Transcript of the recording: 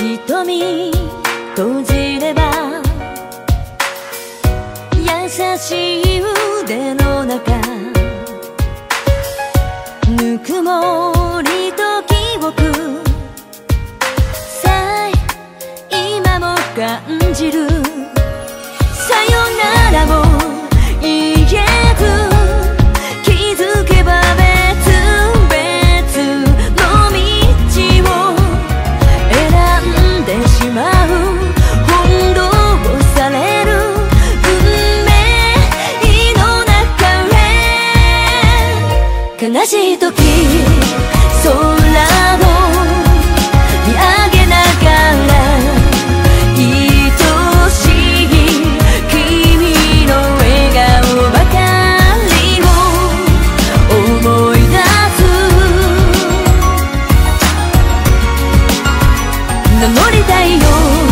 瞳閉じれば優しい腕の中ぬくもりと記憶さえ今も感じる。なしい時空を見上げながら愛しい君の笑顔ばかりを思い出す名乗りたいよ